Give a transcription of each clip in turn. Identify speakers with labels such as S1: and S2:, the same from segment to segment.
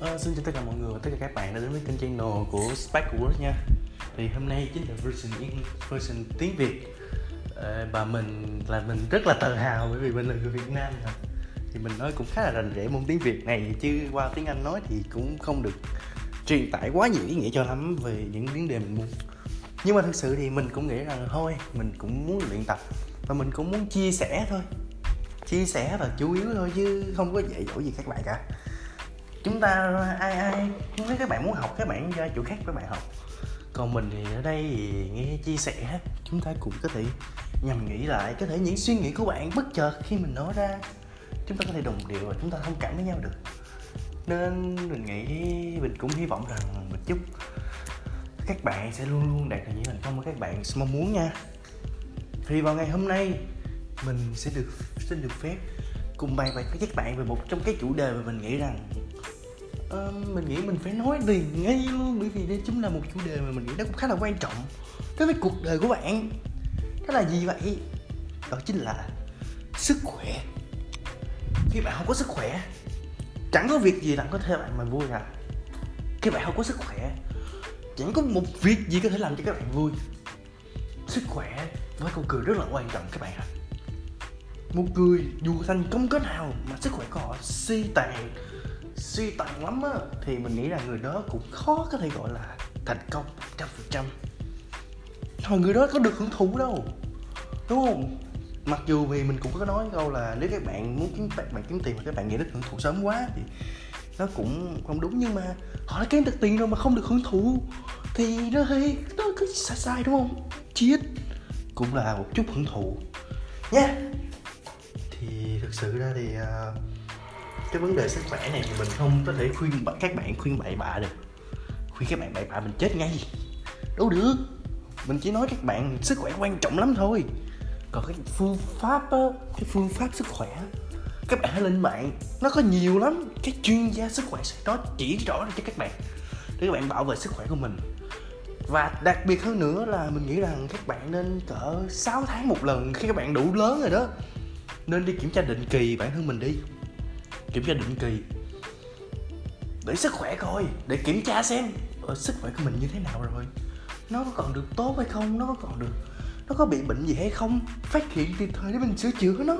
S1: Uh, xin chào tất cả mọi người và tất cả các bạn đã đến với kênh channel của Spark World nha. Thì hôm nay chính là version, in, version tiếng Việt. Uh, Và mình là mình rất là tự hào bởi vì mình là người Việt Nam rồi Thì mình nói cũng khá là rành rẽ môn tiếng Việt này Chứ qua tiếng Anh nói thì cũng không được truyền tải quá nhiều ý nghĩa cho lắm về những vấn đề mình muốn. Nhưng mà thực sự thì mình cũng nghĩ rằng thôi mình cũng muốn luyện tập Và mình cũng muốn chia sẻ thôi. Chia sẻ và chủ yếu thôi chứ không có dạy dỗ gì các bạn cả chúng ta, ai ai nếu các bạn muốn học, các bạn ra chỗ khác các bạn học. Còn mình thì ở đây thì nghe chia sẻ, chúng ta cũng có thể nhằm nghĩ lại, có thể những suy nghĩ của bạn bất chợt khi mình nói ra. Chúng ta có thể đồng điệu và chúng ta thông cảm với nhau được. Nên mình nghĩ, mình cũng hy vọng rằng một chút, các bạn sẽ luôn luôn đạt được những thành công mà các bạn mong muốn nha. Thì vào ngày hôm nay mình sẽ được xin được phép cùng bàn bạc với các bạn về một trong cái chủ đề mà mình nghĩ rằng uh, mình nghĩ mình phải nói liền ngay luôn bởi vì đây chính là một chủ đề mà mình nghĩ nó cũng khá là quan trọng đối với cuộc đời của bạn. Đó là gì vậy? Đó chính là sức khỏe. Khi bạn không có sức khỏe chẳng có việc gì làm có thể bạn mà vui cả. Khi bạn không có sức khỏe chẳng có một việc gì có thể làm cho các bạn vui. Sức khỏe với câu cười rất là quan trọng các bạn ạ một người dù thành công cỡ nào mà sức khỏe của họ suy tàn suy tàn lắm á thì mình nghĩ là người đó cũng khó có thể gọi là thành công trăm phần trăm. Hồi người đó có được hưởng thụ đâu đúng không? Mặc dù vì mình cũng có nói câu là nếu các bạn muốn kiếm bạn, bạn kiếm tiền mà các bạn nghĩ đến hưởng thụ sớm quá thì nó cũng không đúng nhưng mà họ đã kiếm được tiền rồi mà không được hưởng thụ thì nó hơi nó cứ sai sai đúng không? Chết cũng là một chút hưởng thụ. Nha yeah thực sự ra thì uh, cái vấn đề sức khỏe này thì mình không có thể khuyên các bạn khuyên bậy bạ được. Khuyên các bạn bậy bạ mình chết ngay. Đâu được. Mình chỉ nói các bạn sức khỏe quan trọng lắm thôi. Còn cái phương pháp á cái phương pháp sức khỏe các bạn hãy lên mạng nó có nhiều lắm. Cái chuyên gia sức khỏe sẽ nói chỉ rõ ra cho các bạn để các bạn bảo vệ sức khỏe của mình. Và đặc biệt hơn nữa là mình nghĩ rằng các bạn nên cỡ 6 tháng một lần khi các bạn đủ lớn rồi đó nên đi kiểm tra định kỳ, bản thân mình đi. Kiểm tra định kỳ. Để sức khỏe coi, để kiểm tra xem ở sức khỏe của mình như thế nào rồi. Nó có còn được tốt hay không, nó có còn được, nó có bị bệnh gì hay không? Phát hiện kịp thời để mình sửa chữa nó.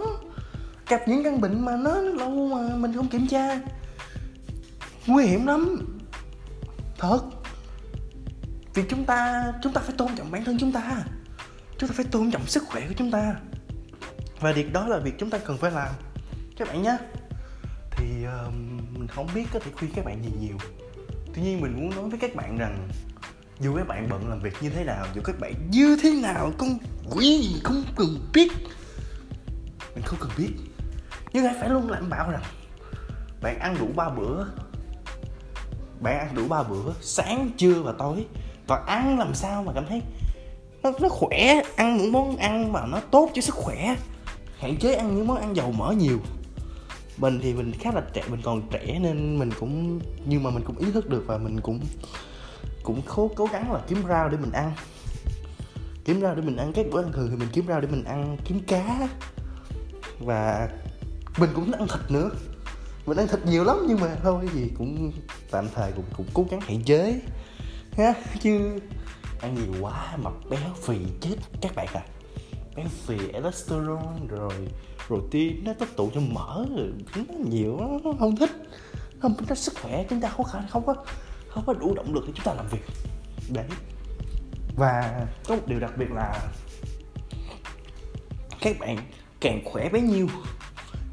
S1: Gặp những căn bệnh mà nó lâu mà mình không kiểm tra. Nguy hiểm lắm. Thật. Vì chúng ta chúng ta phải tôn trọng bản thân chúng ta. Chúng ta phải tôn trọng sức khỏe của chúng ta và việc đó là việc chúng ta cần phải làm. Các bạn nhé. Thì uh, mình không biết có thể khuyên các bạn gì nhiều. Tuy nhiên mình muốn nói với các bạn rằng dù các bạn bận làm việc như thế nào dù các bạn như thế nào con quỷ gì không cần biết. Mình không cần biết. Nhưng hãy phải luôn đảm bảo rằng bạn ăn đủ ba bữa bạn ăn đủ ba bữa sáng trưa và tối. Và ăn làm sao mà cảm thấy nó nó khỏe ăn những món ăn mà nó tốt cho sức khỏe hạn chế ăn những món ăn dầu mỡ nhiều. Mình thì mình khá là trẻ, mình còn trẻ nên mình cũng, nhưng mà mình cũng ý thức được và mình cũng cũng cố cố gắng là kiếm rau để mình ăn. Kiếm rau để mình ăn, các bữa ăn thường thì mình kiếm rau để mình ăn, kiếm cá. Và mình cũng ăn thịt nữa. Mình ăn thịt nhiều lắm nhưng mà thôi cái gì cũng tạm thời cũng cũng cố gắng hạn chế, ha. Chứ ăn nhiều quá mập béo, phì, chết các bạn à béo phì cholesterol rồi, protein nó tích tụ cho mỡ nó nhiều nó không thích. Không thích sức khỏe, chúng ta không có không có không có đủ động lực để chúng ta làm việc. Đấy. Và có một điều đặc biệt là các bạn càng khỏe bấy nhiêu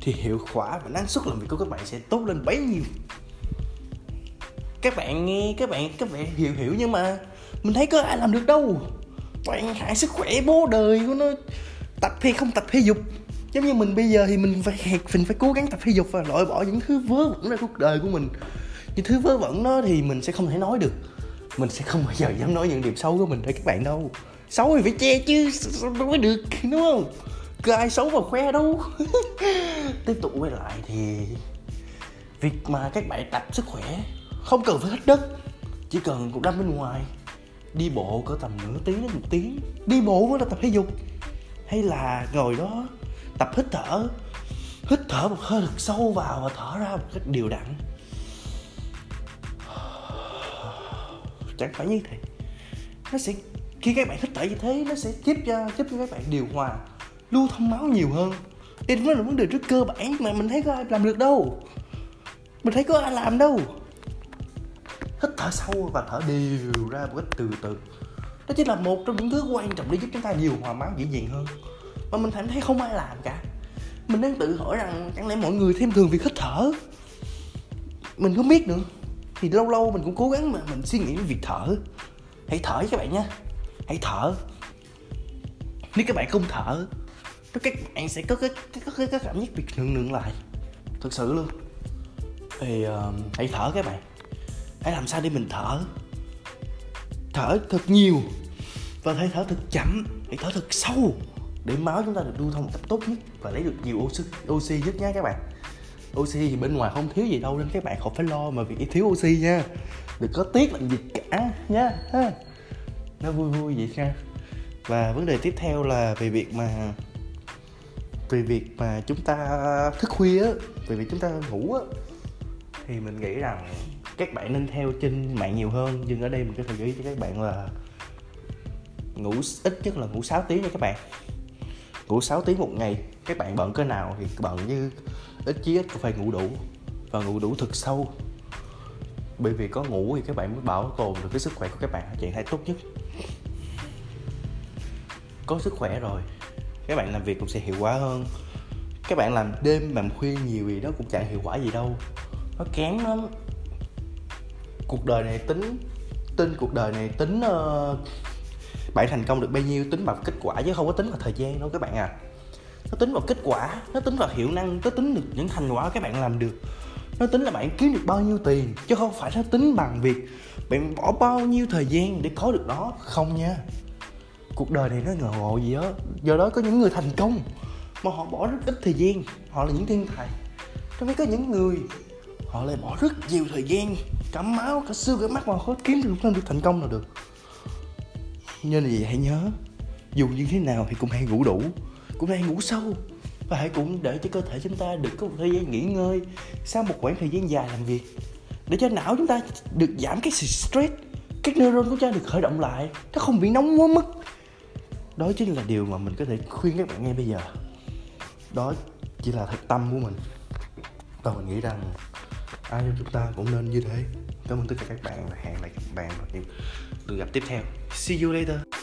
S1: thì hiệu quả và năng suất làm việc của các bạn sẽ tốt lên bấy nhiêu. Các bạn nghe, các bạn các bạn hiểu hiểu nhưng mà mình thấy có ai làm được đâu toàn hại sức khỏe bố đời của nó. Tập hay không tập thể dục. Giống như mình bây giờ thì mình phải mình phải cố gắng tập thể dục và loại bỏ những thứ vớ vẩn ra cuộc đời của mình. Những thứ vớ vẩn đó thì mình sẽ không thể nói được. Mình sẽ không bao giờ dám nói những điểm xấu của mình với các bạn đâu. Xấu thì phải che chứ, sao nói được, đúng không? Cứ ai xấu mà khoe đâu. Tiếp tục quay lại thì việc mà các bạn tập sức khỏe không cần phải hết đất, chỉ cần cũng đâm bên ngoài đi bộ cỡ tầm nửa tiếng đến một tiếng. Đi bộ mới là tập thể dục. Hay là ngồi đó tập hít thở. Hít thở một hơi thật sâu vào và thở ra một cách đều đặn. Chẳng phải như thế. Nó sẽ khi các bạn hít thở như thế, nó sẽ giúp cho giúp cho các bạn điều hòa lưu thông máu nhiều hơn. Đây nó là vấn đề rất cơ bản mà mình thấy có ai làm được đâu. Mình thấy có ai làm đâu hít thở sâu và thở đều ra một cách từ từ. Đó chính là một trong những thứ quan trọng để giúp chúng ta nhiều hòa máu dễ dàng hơn. Mà mình cảm thấy không ai làm cả. Mình đang tự hỏi rằng chẳng lẽ mọi người thêm thường việc hít thở? Mình không biết nữa. Thì lâu lâu mình cũng cố gắng mà mình suy nghĩ về việc thở. Hãy thở các bạn nhé. hãy thở. Nếu các bạn không thở thì các bạn sẽ có cái cái, cái, cái cảm giác bị nượng nượng lại. Thực sự luôn. Thì uh, hãy thở các bạn hãy làm sao để mình thở? Thở thật nhiều và hãy thở thật chậm hãy thở thật sâu để máu chúng ta được lưu thông một cách tốt nhất và lấy được nhiều oxy, oxy nhất nhé các bạn. Oxy thì bên ngoài không thiếu gì đâu nên các bạn không phải lo mà việc thiếu oxy nha. Đừng có tiếc làm gì cả nha nó vui vui vậy nha và vấn đề tiếp theo là về việc mà về việc mà chúng ta thức khuya á về việc chúng ta ngủ á thì mình nghĩ rằng các bạn nên theo trên mạng nhiều hơn. Nhưng ở đây mình có thể gợi ý cho các bạn là ngủ ít nhất là ngủ 6 tiếng nha các bạn. Ngủ 6 tiếng một ngày, các bạn bận cỡ nào thì bận như ít chí ít cũng phải ngủ đủ và ngủ đủ thật sâu. Bởi vì có ngủ thì các bạn mới bảo tồn được cái sức khỏe của các bạn. Ở trạng thái tốt nhất. Có sức khỏe rồi, các bạn làm việc cũng sẽ hiệu quả hơn. Các bạn làm đêm làm khuya nhiều gì đó cũng chẳng hiệu quả gì đâu. Nó kém lắm cuộc đời này tính tin cuộc đời này tính uh, bạn thành công được bao nhiêu tính vào kết quả chứ không có tính vào thời gian đâu các bạn à. Nó tính vào kết quả nó tính vào hiệu năng nó tính được những thành quả các bạn làm được. Nó tính là bạn kiếm được bao nhiêu tiền chứ không phải nó tính bằng việc bạn bỏ bao nhiêu thời gian để có được nó. Không nha. Cuộc đời này nó ngờ ngộ gì đó do đó có những người thành công mà họ bỏ rất ít thời gian họ là những thiên tài. Trong khi có những người họ lại bỏ rất nhiều thời gian cả máu, cả xương, cả mắt mà khó kiếm được được thành công là được. Nên là gì? Hãy nhớ, dù như thế nào thì cũng hãy ngủ đủ, cũng hãy ngủ sâu và hãy cũng để cho cơ thể chúng ta được có một thời gian nghỉ ngơi, sau một khoảng thời gian dài làm việc, để cho não chúng ta được giảm cái stress, các neuron của chúng ta được khởi động lại, nó không bị nóng quá mức. Đó chính là điều mà mình có thể khuyên các bạn nghe bây giờ. Đó chỉ là thật tâm của mình. Và mình nghĩ rằng ai trong chúng ta cũng nên như thế. Cảm ơn tất cả các bạn và hẹn lại các bạn vào những lần gặp tiếp theo. See you later.